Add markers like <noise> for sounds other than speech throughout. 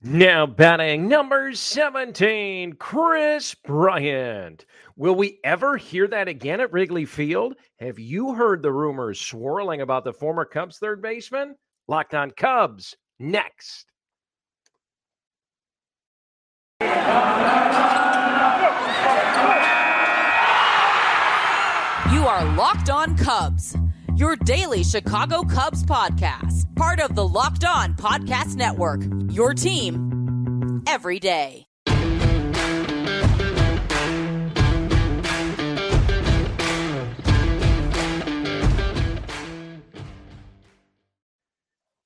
Now batting number 17, Kris Bryant. Will we ever hear that again at Wrigley Field? Have you heard the rumors swirling about the former Cubs third baseman? Locked on Cubs next. You are Locked On Cubs, your daily Chicago Cubs podcast, part of the Locked On Podcast Network, your team every day.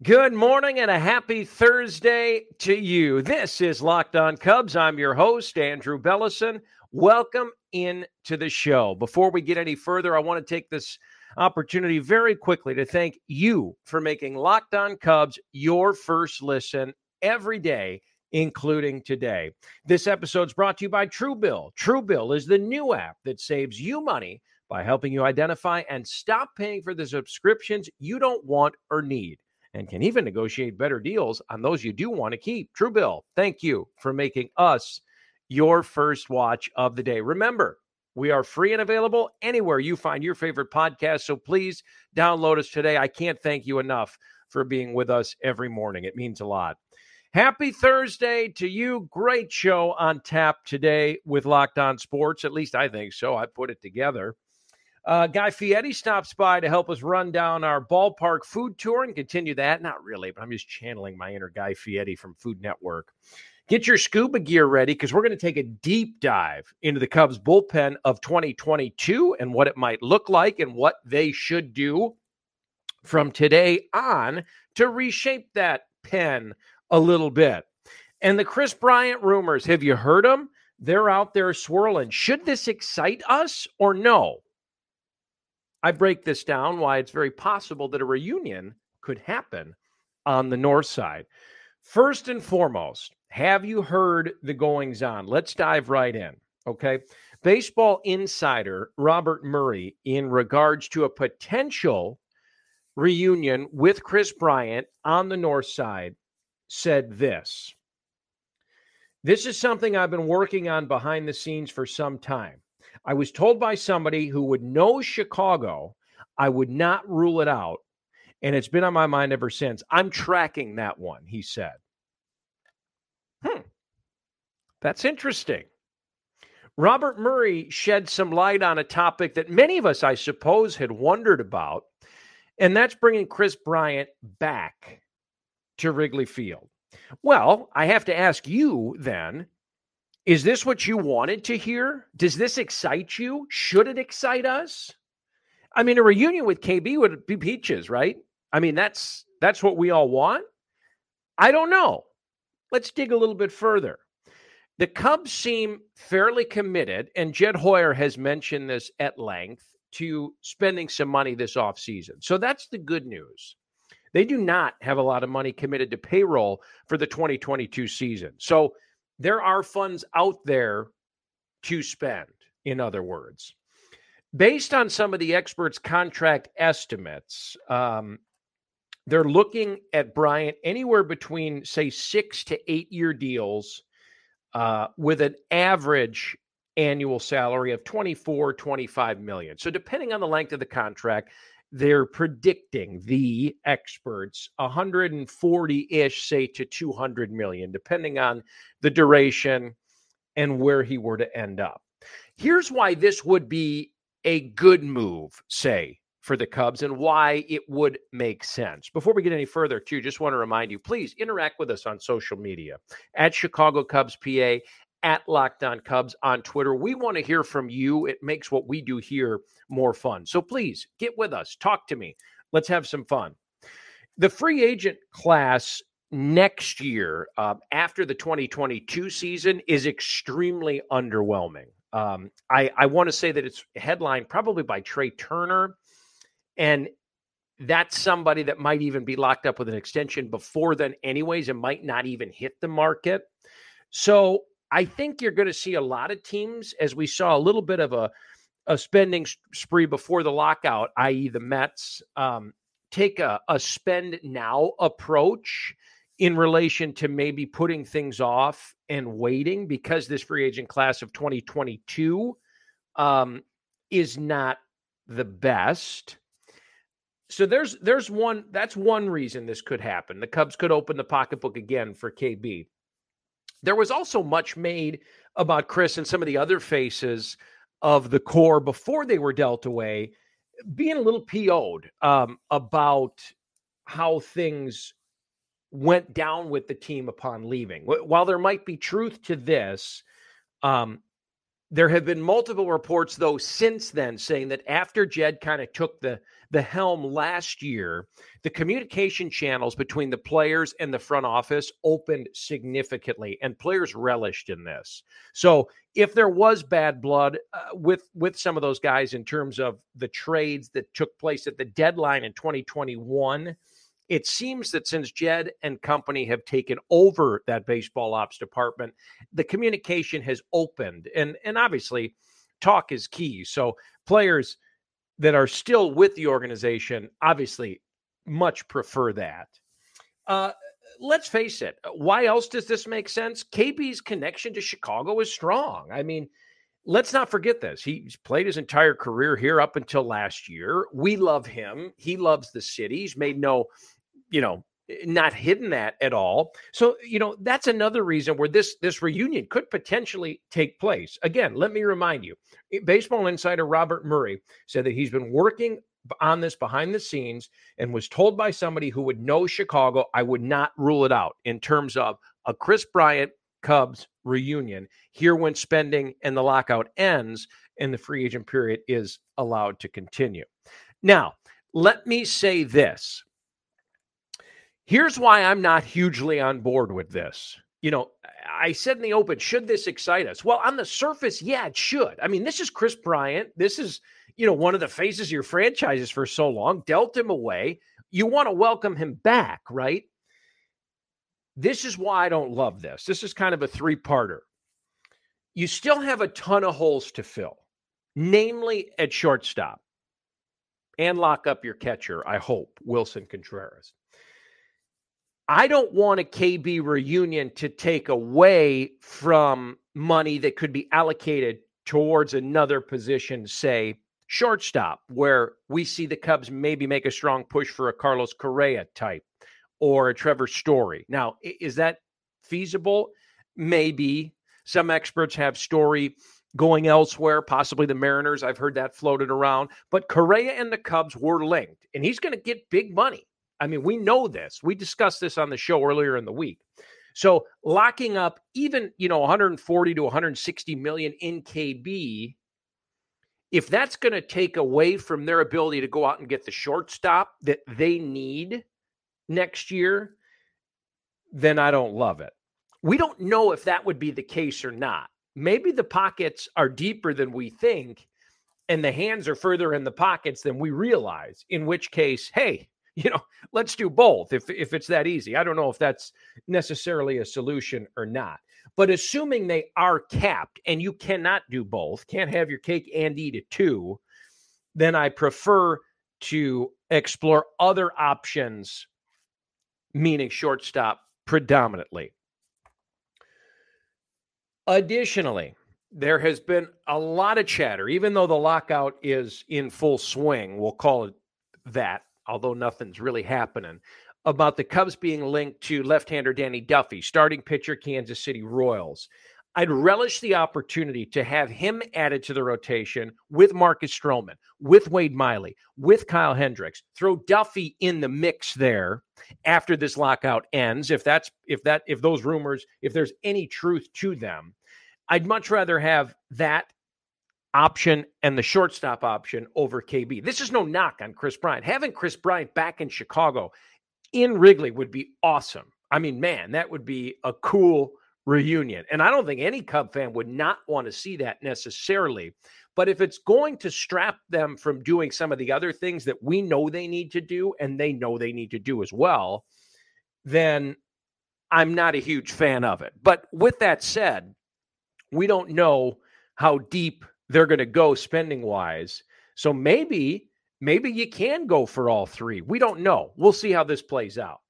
Good morning and a happy Thursday to you. This is Locked On Cubs. I'm your host, Andrew Bellison. Welcome in to the show. Before we get any further, I want to take this opportunity very quickly to thank you for making Locked On Cubs your first listen every day, including today. This episode is brought to you by Truebill. Truebill is the new app that saves you money by helping you identify and stop paying for the subscriptions you don't want or need and can even negotiate better deals on those you do want to keep. Truebill, thank you for making us your first watch of the day. Remember, we are free and available anywhere you find your favorite podcast. So please download us today. I can't thank you enough for being with us every morning. It means a lot. Happy Thursday to you. Great show on tap today with Locked On Sports. At least I think so. I put it together. Uh, Guy Fieri stops by to help us run down our ballpark food tour and continue that. Not really, but I'm just channeling my inner Guy Fieri from Food Network. Get your scuba gear ready because we're going to take a deep dive into the Cubs bullpen of 2022 and what it might look like and what they should do from today on to reshape that pen a little bit. And the Kris Bryant rumors, have you heard them? They're out there swirling. Should this excite us or no? I break this down why it's very possible that a reunion could happen on the north side. First and foremost, have you heard the goings on? Let's dive right in. Okay. Baseball insider Robert Murray, in regards to a potential reunion with Kris Bryant on the north side, said this. This is something I've been working on behind the scenes for some time. I was told by somebody who would know Chicago, I would not rule it out. And it's been on my mind ever since. I'm tracking that one, he said. That's interesting. Robert Murray shed some light on a topic that many of us, I suppose, had wondered about, and that's bringing Kris Bryant back to Wrigley Field. Well, I have to ask you then is this what you wanted to hear? Does this excite you? Should it excite us? I mean, a reunion with KB would be peaches, right? I mean, that's that's what we all want. I don't know. Let's dig a little bit further. The Cubs seem fairly committed, and Jed Hoyer has mentioned this at length to spending some money this offseason. So that's the good news. They do not have a lot of money committed to payroll for the 2022 season. So there are funds out there to spend, in other words. Based on some of the experts' contract estimates, um, they're looking at Bryant anywhere between, say, six to eight year deals uh, with an average annual salary of 24, 25 million. So, depending on the length of the contract, they're predicting the experts 140-ish say to 200 million depending on the duration and where he were to end up here's why this would be a good move say for the cubs and why it would make sense before we get any further too just want to remind you please interact with us on social media at chicago cubs pa at Locked On Cubs on Twitter. We want to hear from you. It makes what we do here more fun. So please get with us, talk to me. Let's have some fun. The free agent class next year, uh, after the 2022 season, is extremely underwhelming. Um, I, I want to say that it's headlined probably by Trea Turner. And that's somebody that might even be locked up with an extension before then, anyways, and might not even hit the market. So I think you're going to see a lot of teams, as we saw a little bit of a, a spending spree before the lockout, i.e., the Mets, um, take a, a spend now approach in relation to maybe putting things off and waiting because this free agent class of 2022 um, is not the best. So there's there's one that's one reason this could happen. The Cubs could open the pocketbook again for KB. There was also much made about Kris and some of the other faces of the core before they were dealt away being a little PO'd um, about how things went down with the team upon leaving. While there might be truth to this, um, there have been multiple reports, though, since then saying that after Jed kind of took the the helm last year, the communication channels between the players and the front office opened significantly, and players relished in this. So, if there was bad blood uh, with with some of those guys in terms of the trades that took place at the deadline in 2021 it seems that since Jed and company have taken over that baseball ops department, the communication has opened. And, and obviously, talk is key. So, players that are still with the organization obviously much prefer that. Uh, let's face it. Why else does this make sense? KB's connection to Chicago is strong. I mean, let's not forget this. He's played his entire career here up until last year. We love him. He loves the city. He's made no you know, Eh, not hidden that at all. So, you know, that's another reason where this this reunion could potentially take place. Again, let me remind you, eh, baseball insider Robert Murray said that he's been working on this behind the scenes and was told by somebody who would know Chicago, I would not rule it out in terms of a Kris Bryant Cubs reunion here when spending and the lockout ends and the free agent period is allowed to continue. Now, let me say this Here's why I'm not hugely on board with this. You know, I said in the open, should this excite us? Well, on the surface, yeah, it should. I mean, this is Kris Bryant. This is, you know, one of the faces of your franchises for so long, dealt him away. You want to welcome him back, right? This is why I don't love this. This is kind of a three parter. You still have a ton of holes to fill, namely at shortstop, and lock up your catcher, I hope, Willson Contreras. I don't want a KB reunion to take away from money that could be allocated towards another position, say shortstop, where we see the Cubs maybe make a strong push for a Carlos Correa type or a Trevor Story. Now, is that feasible? Maybe. Some experts have Story going elsewhere, possibly the Mariners. I've heard that floated around. But Correa and the Cubs were linked, and he's going to get big money. I mean, we know this. We discussed this on the show earlier in the week. So locking up even, you know, 140 to 160 million in KB, if that's going to take away from their ability to go out and get the shortstop that they need next year, then I don't love it. We don't know if that would be the case or not. Maybe the pockets are deeper than we think and the hands are further in the pockets than we realize, in which case, hey, you know, <laughs> let's do both if if it's that easy. I don't know if that's necessarily a solution or not. But assuming they are capped and you cannot do both, can't have your cake and eat it too, then I prefer to explore other options, meaning shortstop predominantly. Additionally, there has been a lot of chatter, even though the lockout is in full swing, we'll call it that although nothing's really happening, about the Cubs being linked to left hander Danny Duffy, starting pitcher, Kansas City Royals. I'd relish the opportunity to have him added to the rotation with Marcus Stroman, with Wade Miley, with Kyle Hendricks. Throw Duffy in the mix there after this lockout ends. If that's if that if those rumors, if there's any truth to them, I'd much rather have that option and the shortstop option over KB. This is no knock on Kris Bryant. Having Kris Bryant back in Chicago in Wrigley would be awesome. I mean, man, that would be a cool reunion. And I don't think any Cub fan would not want to see that necessarily. But if it's going to strap them from doing some of the other things that we know they need to do and they know they need to do as well, then I'm not a huge fan of it. But with that said, we don't know how deep they're going to go spending wise. So maybe, maybe you can go for all three. We don't know. We'll see how this plays out.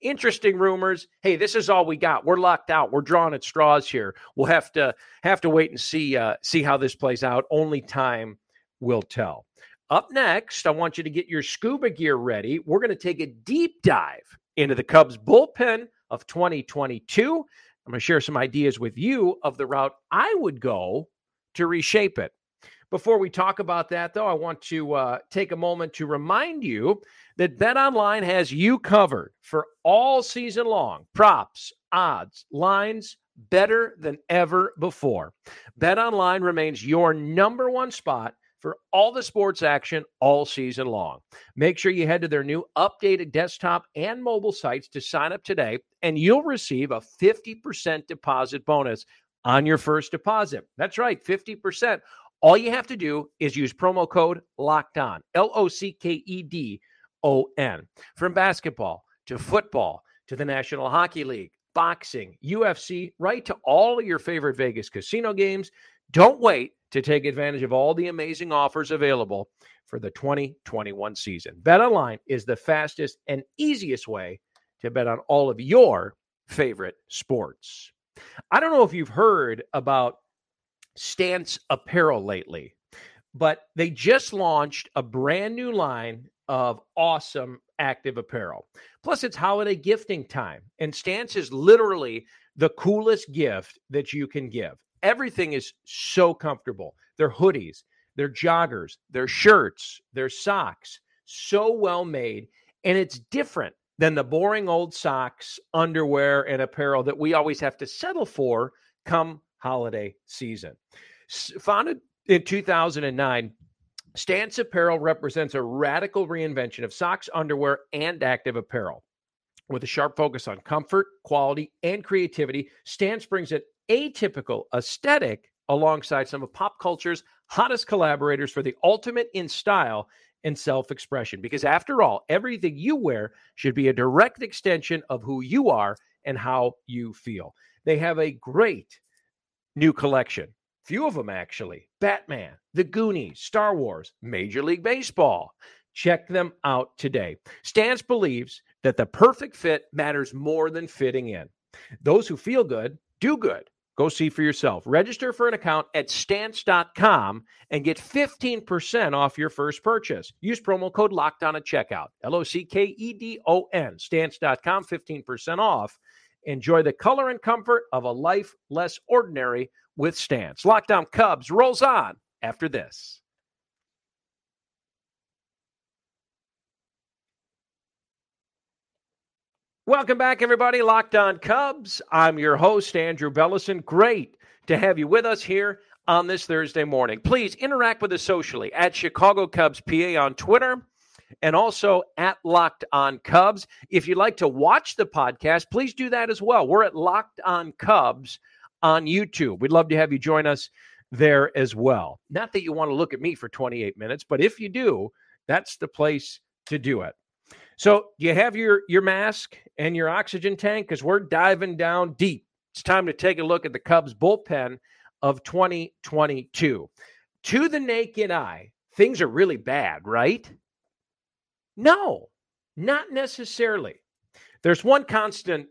interesting rumors. Hey, this is all we got. We're locked out. We're drawing at straws here. We'll have to have to wait and see uh, see how this plays out. Only time will tell. Up next, I want you to get your scuba gear ready. We're going to take a deep dive into the Cubs bullpen of 2022. I'm going to share some ideas with you of the route I would go to reshape it. Before we talk about that, though, I want to uh, take a moment to remind you that Bet Online has you covered for all season long. Props, odds, lines, better than ever before. Bet Online remains your number one spot for all the sports action all season long. Make sure you head to their new updated desktop and mobile sites to sign up today, and you'll receive a 50% deposit bonus on your first deposit. That's right, 50%. All you have to do is use promo code locked on, L O C K E D O N. From basketball to football to the National Hockey League, boxing, UFC, right to all of your favorite Vegas casino games. Don't wait to take advantage of all the amazing offers available for the 2021 season. Bet online is the fastest and easiest way to bet on all of your favorite sports. I don't know if you've heard about Stance Apparel lately, but they just launched a brand new line of awesome active apparel. Plus, it's holiday gifting time, and Stance is literally the coolest gift that you can give. Everything is so comfortable. Their hoodies, their joggers, their shirts, their socks, so well made. And it's different than the boring old socks, underwear, and apparel that we always have to settle for come holiday season. Founded in 2009, Stance Apparel represents a radical reinvention of socks, underwear, and active apparel. With a sharp focus on comfort, quality, and creativity, Stance brings an atypical aesthetic alongside some of pop culture's hottest collaborators for the ultimate in style and self expression. Because after all, everything you wear should be a direct extension of who you are and how you feel. They have a great new collection. Few of them, actually. Batman, The Goonies, Star Wars, Major League Baseball. Check them out today. Stance believes that the perfect fit matters more than fitting in. Those who feel good do good. Go see for yourself. Register for an account at stance.com and get 15% off your first purchase. Use promo code locked on at checkout. L O C K E D O N. Stance.com, 15% off. Enjoy the color and comfort of a life less ordinary with Stance. Locked On Cubs rolls on after this. Welcome back, everybody. Locked on Cubs. I'm your host, Andrew Bellison. Great to have you with us here on this Thursday morning. Please interact with us socially at Chicago Cubs PA on Twitter and also at Locked on Cubs. If you'd like to watch the podcast, please do that as well. We're at Locked on Cubs on YouTube. We'd love to have you join us there as well. Not that you want to look at me for 28 minutes, but if you do, that's the place to do it. So, do you have your your mask and your oxygen tank? Because we're diving down deep. It's time to take a look at the Cubs bullpen of 2022. To the naked eye, things are really bad, right? No, not necessarily. There's one constant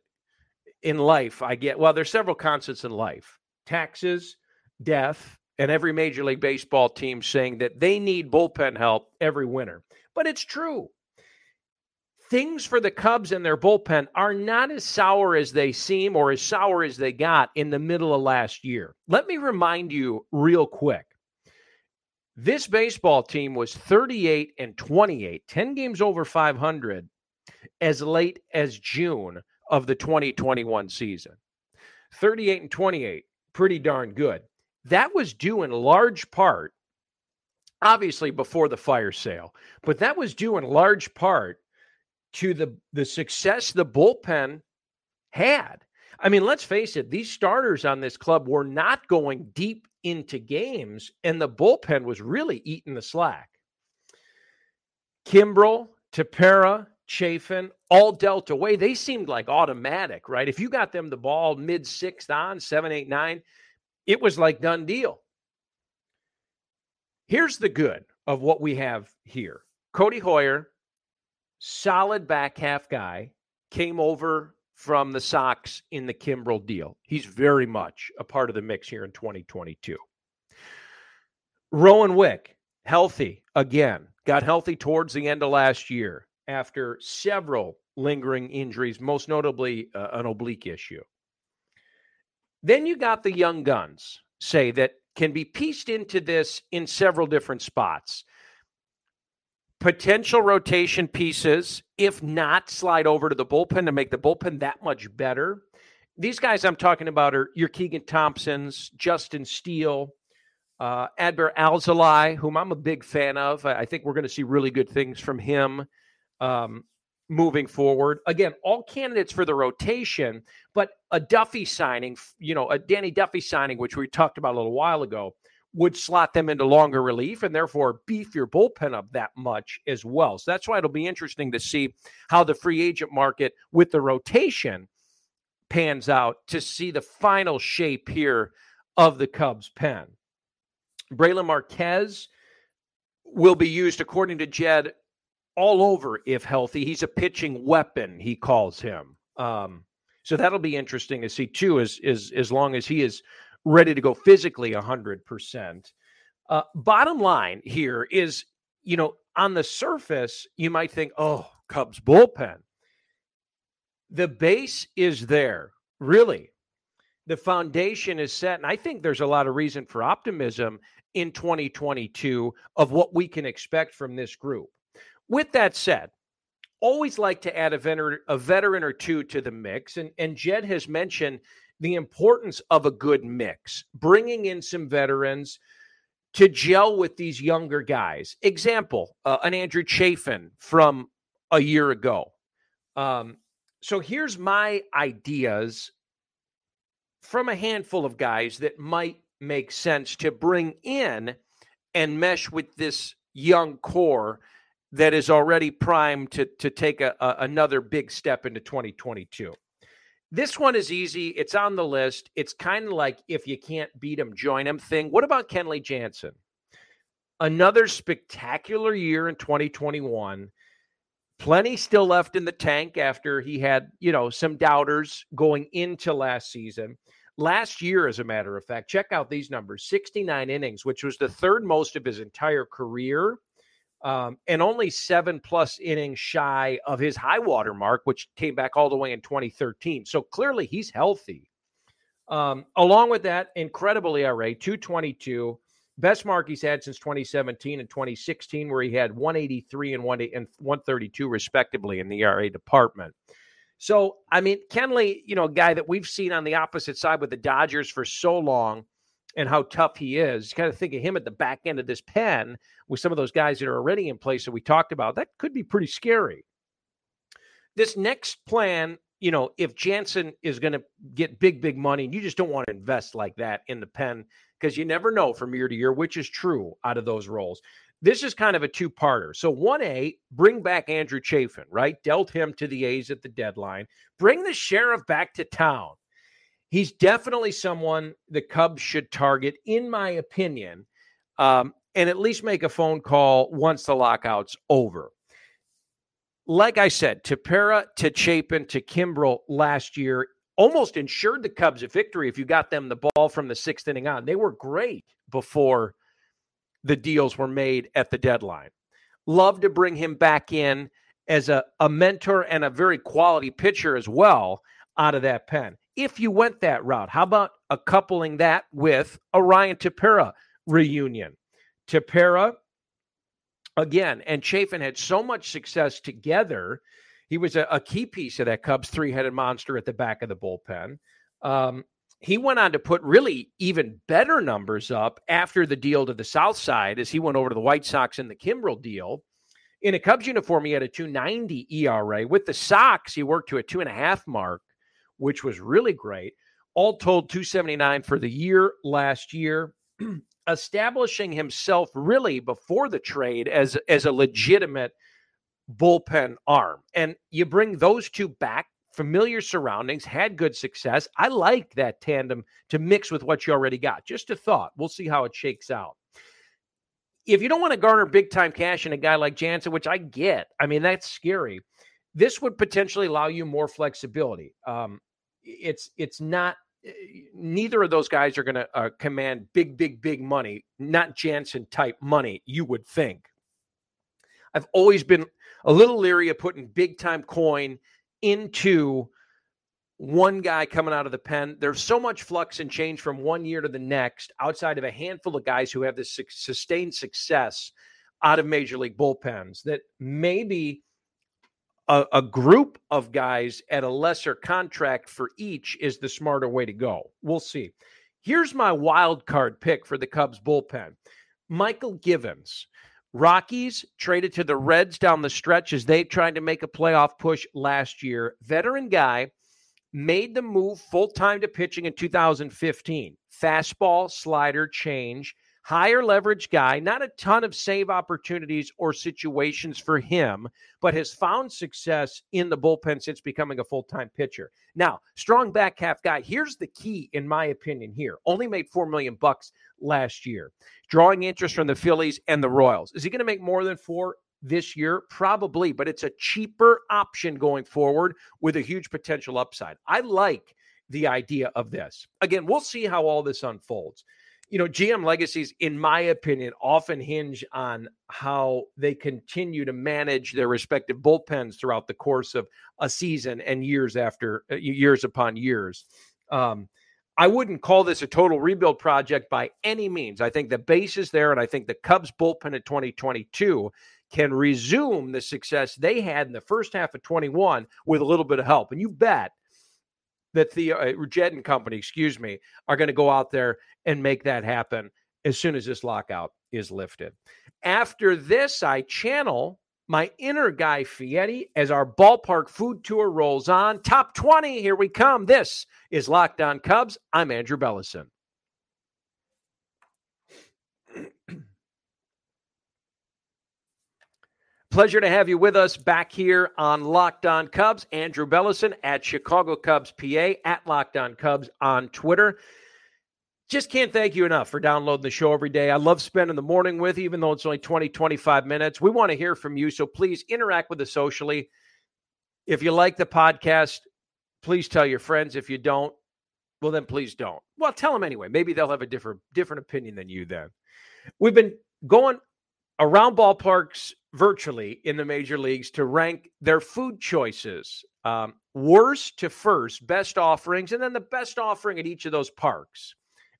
in life I get. Well, there's several constants in life taxes, death, and every Major League Baseball team saying that they need bullpen help every winter. But it's true things for the Cubs and their bullpen are not as sour as they seem or as sour as they got in the middle of last year. Let me remind you real quick. This baseball team was 38 and 28, 10 games over 500 as late as June of the 2021 season. 38 and 28, pretty darn good. That was due in large part, obviously before the fire sale, but that was due in large part to the the success the bullpen had. I mean, let's face it, these starters on this club were not going deep into games, and the bullpen was really eating the slack. Kimbrel, Tepera, Chafin all dealt away. They seemed like automatic, right? If you got them the ball mid sixth on, seven, eight, nine, it was like done deal. Here's the good of what we have here Cody Heuer solid back half guy. came over from the Sox in the Kimbrel deal. He's very much a part of the mix here in 2022. Rowan Wick, healthy again, got healthy towards the end of last year after several lingering injuries, most notably uh, an oblique issue. Then you got the young guns, say, that can be pieced into this in several different spots. Potential rotation pieces, if not, slide over to the bullpen to make the bullpen that much better. These guys I'm talking about are your Keegan Thompsons, Justin Steele, uh, Adbert Alzolay, whom I'm a big fan of. I, I think we're going to see really good things from him. Um, moving forward. Again, all candidates for the rotation, but a Duffy signing, you know, a Danny Duffy signing, which we talked about a little while ago, would slot them into longer relief and therefore beef your bullpen up that much as well. So that's why it'll be interesting to see how the free agent market with the rotation pans out to see the final shape here of the Cubs pen. Brailyn Marquez will be used, according to Jed, all over if healthy. He's a pitching weapon, he calls him. Um, so that'll be interesting to see too, as as as long as he is ready to go physically hundred uh, percent. Bottom line here is, you know, on the surface, you might think, oh, Cubs bullpen. The base is there, really. The foundation is set, and I think there's a lot of reason for optimism in 2022 of what we can expect from this group. With that said, always like to add a veteran, a veteran or two to the mix. And, and Jed has mentioned the importance of a good mix, bringing in some veterans to gel with these younger guys. Example, uh, an Andrew Chafin from a year ago. Um, so here's my ideas from a handful of guys that might make sense to bring in and mesh with this young core that is already primed to to take a, a, another big step into 2022. This one is easy. It's on the list. It's kind of like if you can't beat him, join him thing. What about Kenley Jansen? Another spectacular year in 2021. Plenty still left in the tank after he had, you know, some doubters going into last season. Last year, as a matter of fact, check out these numbers 69 innings, which was the third most of his entire career um, and only seven plus innings shy of his high water mark, which came back all the way in 2013. So clearly he's healthy. Um, along with that, incredible ERA, 222, best mark he's had since 2017 and 2016, where he had 183 and, one, and 132 respectively in the ERA department. So, I mean, Kenley, you know, a guy that we've seen on the opposite side with the Dodgers for so long and how tough he is. You Kind of think of him at the back end of this pen with some of those guys that are already in place that we talked about. That could be pretty scary. This next plan, you know, if Jansen is going to get big, big money, and you just don't want to invest like that in the pen because you never know from year to year, which is true out of those roles. This is kind of a two parter. So, 1A, bring back Andrew Chafin, right? Dealt him to the A's at the deadline. Bring the sheriff back to town he's definitely someone the Cubs should target, in my opinion, um, and at least make a phone call once the lockout's over. Like I said, Tepera to Chafin to Kimbrel last year almost ensured the Cubs a victory if you got them the ball from the sixth inning on. They were great before the deals were made at the deadline. Love to bring him back in as a, a mentor and a very quality pitcher as well out of that pen if you went that route. How about a coupling that with a Ryan Tepera reunion? Tepera, again, and Chafin had so much success together. He was a, a key piece of that Cubs three headed monster at the back of the bullpen. Um, he went on to put really even better numbers up after the deal to the South Side as he went over to the White Sox in the Kimbrel deal. In a Cubs uniform, he had a 290 ERA. With the Sox, he worked to a two and a half mark which was really great. All told, 279 for the year last year, <clears throat> establishing himself really before the trade as, as a legitimate bullpen arm. And you bring those two back, familiar surroundings, had good success. I like that tandem to mix with what you already got. Just a thought. We'll see how it shakes out. If you don't want to garner big time cash in a guy like Jansen, which I get, I mean, that's scary this would potentially allow you more flexibility. Um, it's it's not eh, neither of those guys are going to uh, command big, big, big money, not Jansen type money, you would think. I've always been a little leery of putting big time coin into one guy coming out of the pen. There's so much flux and change from one year to the next outside of a handful of guys who have this sustained success out of major league bullpens that maybe a, a, group of guys at a lesser contract for each is the smarter way to go. We'll see. Here's my wild card pick for the Cubs bullpen Mychal Givens. Rockies traded to the hmm. Reds down the stretch as they tried to make a playoff push last year. Veteran guy made the move full time to pitching in 2015. Fastball, slider, change, higher leverage guy, not a ton of save opportunities or situations for him, but has found success in the bullpen since becoming a full time pitcher. Now, strong back half guy. Here's the key, in my opinion, here. Only made four million bucks last year. Drawing interest from the Phillies and the Royals. Is he going to make more than four? this year? Probably, but it's a cheaper option going forward with a huge potential upside. I like the idea of this. Again, we'll see how all this unfolds. You know, GM legacies, in my opinion, often hinge on how they continue to manage their respective bullpens throughout the course of a season and years after uh, years upon years. Um, I wouldn't call this a total rebuild project by any means. I think the base is there, and I think the Cubs bullpen in 2022 can resume the success they had in the first half of 21 with a little bit of help. And you bet that the uh, Jed and company, excuse me, are going to go out there and make that happen as soon as this lockout is lifted. After this, I channel my inner Guy Fieri as our ballpark food tour rolls on. Top 20, here we come. This is Locked On Cubs. I'm Andrew Bellison. <clears throat> Pleasure to have you with us back here on Locked On Cubs. Andrew Bellison at Chicago Cubs PA, at Locked On Cubs on Twitter. Just can't thank you enough for downloading the show every day. I love spending the morning with you, even though it's only 20, 25 minutes. We want to hear from you, so please interact with us socially. If you like the podcast, please tell your friends. If you don't, well, then please don't. Well, tell them anyway. Maybe they'll have a different different opinion than you then. We've been going around ballparks virtually in the major leagues to rank their food choices um, worst to first, best offerings, and then the best offering at each of those parks.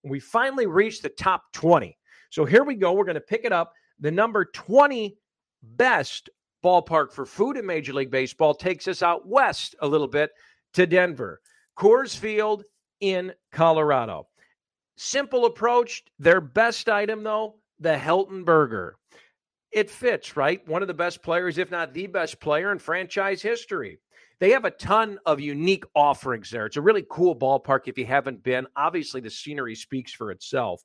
We finally reached the top 20. So here we go. We're going to pick it up. The number 20 best ballpark for food in Major League Baseball takes us out west a little bit to Denver. Coors Field in Colorado. Simple approach. Their best item, though, the Helton Burger it fits, right? One of the best players, if not the best player in franchise history. They have a ton of unique offerings there. It's a really cool ballpark if you haven't been. Obviously, the scenery speaks for itself.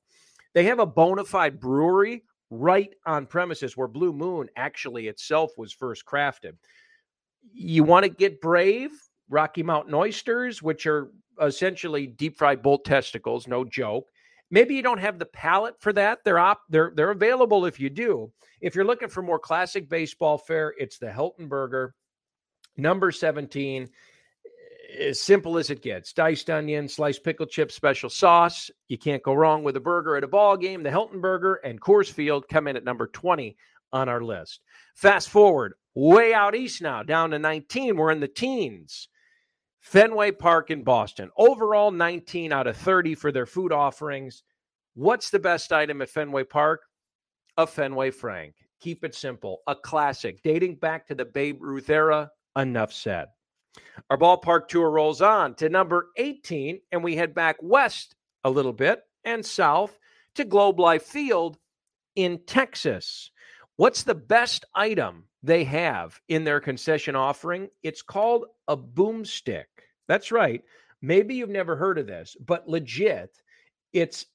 They have a bona fide brewery right on premises where Blue Moon actually itself was first crafted. You want to get brave? Rocky Mountain oysters, which are essentially deep fried bull testicles, no joke. Maybe you don't have the palate for that. They're op- they're they're available if you do. If you're looking for more classic baseball fare, it's the Helton Burger, number 17. Eh, as simple as it gets. Diced onion, sliced pickle chip, special sauce. You can't go wrong with a burger at a ball game. The Helton Burger and Coors Field come in at number 20 on our list. Fast forward way out east now, down to 19. We're in the teens. Fenway Park in Boston. Overall, 19 out of 30 for their food offerings. What's the best item at Fenway Park? A Fenway Frank. Keep it simple. A classic dating back to the Babe Ruth era. Enough said. Our ballpark tour rolls on to number 18, and we head back west a little bit and south to Globe Life Field in Texas. What's the best item they have in their concession offering? It's called a boomstick. That's right. Maybe you've never heard of this, but legit, it's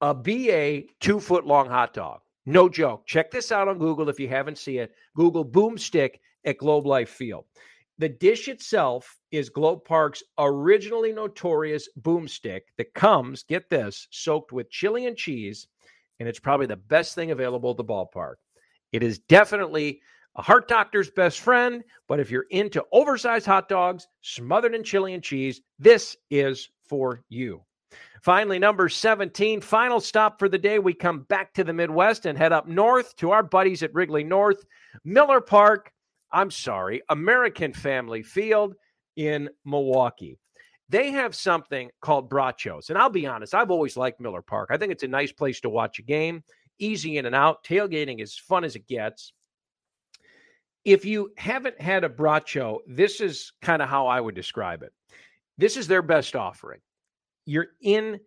a BA two foot long hot dog. No joke. Check this out on Google if you haven't seen it. Google Boomstick at Globe Life Field. The dish itself is Globe Park's originally notorious boomstick that comes, get this, soaked with chili and cheese, and it's probably the best thing available at the ballpark. It is definitely a heart doctor's best friend. But if you're into oversized hot dogs smothered in chili and cheese, this is for you. Finally, number 17, final stop for the day. We come back to the Midwest and head up north to our buddies at Wrigley North, Miller Park. I'm sorry, American Family Field in Milwaukee. They have something called brachos. And I'll be honest, I've always liked Miller Park. I think it's a nice place to watch a game, easy in and out. Tailgating is fun as it gets. If you haven't had a bracho, this is kind of how I would describe it. This is their best offering. You're in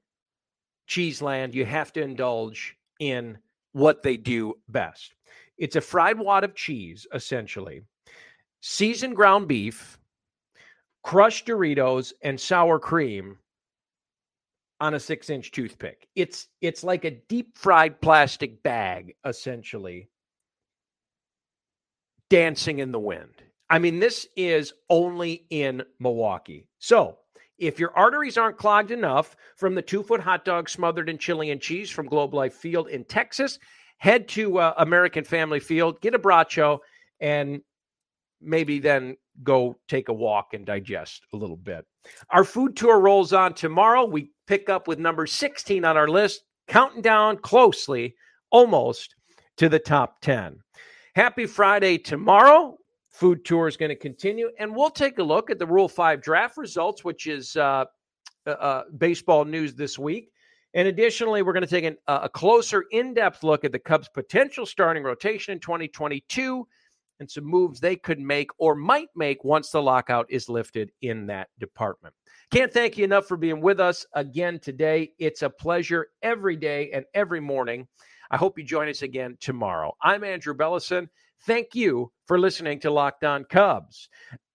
Cheeseland, you have to indulge in what they do best. It's a fried wad of cheese, essentially, seasoned ground beef, crushed Doritos, and sour cream on a six inch toothpick. It's it's like a deep fried plastic bag, essentially, dancing in the wind. I mean, this is only in Milwaukee. So if your arteries aren't clogged enough from the two foot hot dog smothered in chili and cheese from Globe Life Field in Texas, head to uh, American Family Field, get a bracho, and maybe then go take a walk and digest a little bit. Our food tour rolls on tomorrow. We pick up with number 16 on our list, counting down closely, almost to the top 10. Happy Friday tomorrow. Food tour is going to continue, and we'll take a look at the Rule 5 draft results, which is uh, uh, uh baseball news this week. And additionally, we're going to take an, a closer, in depth look at the Cubs' potential starting rotation in 2022 and some moves they could make or might make once the lockout is lifted in that department. Can't thank you enough for being with us again today. It's a pleasure every day and every morning. I hope you join us again tomorrow. I'm Andrew Bellison. Thank you for listening to Locked On Cubs.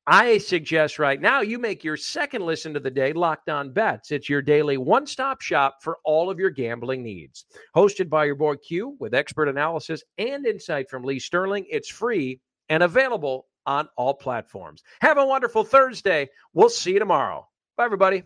I suggest right now you make your second listen to the day Locked On Bets. It's your daily one stop shop for all of your gambling needs. Hosted by your boy Q with expert analysis and insight from Lee Sterling. It's free and available on all platforms. Have a wonderful Thursday. We'll see you tomorrow. Bye, everybody.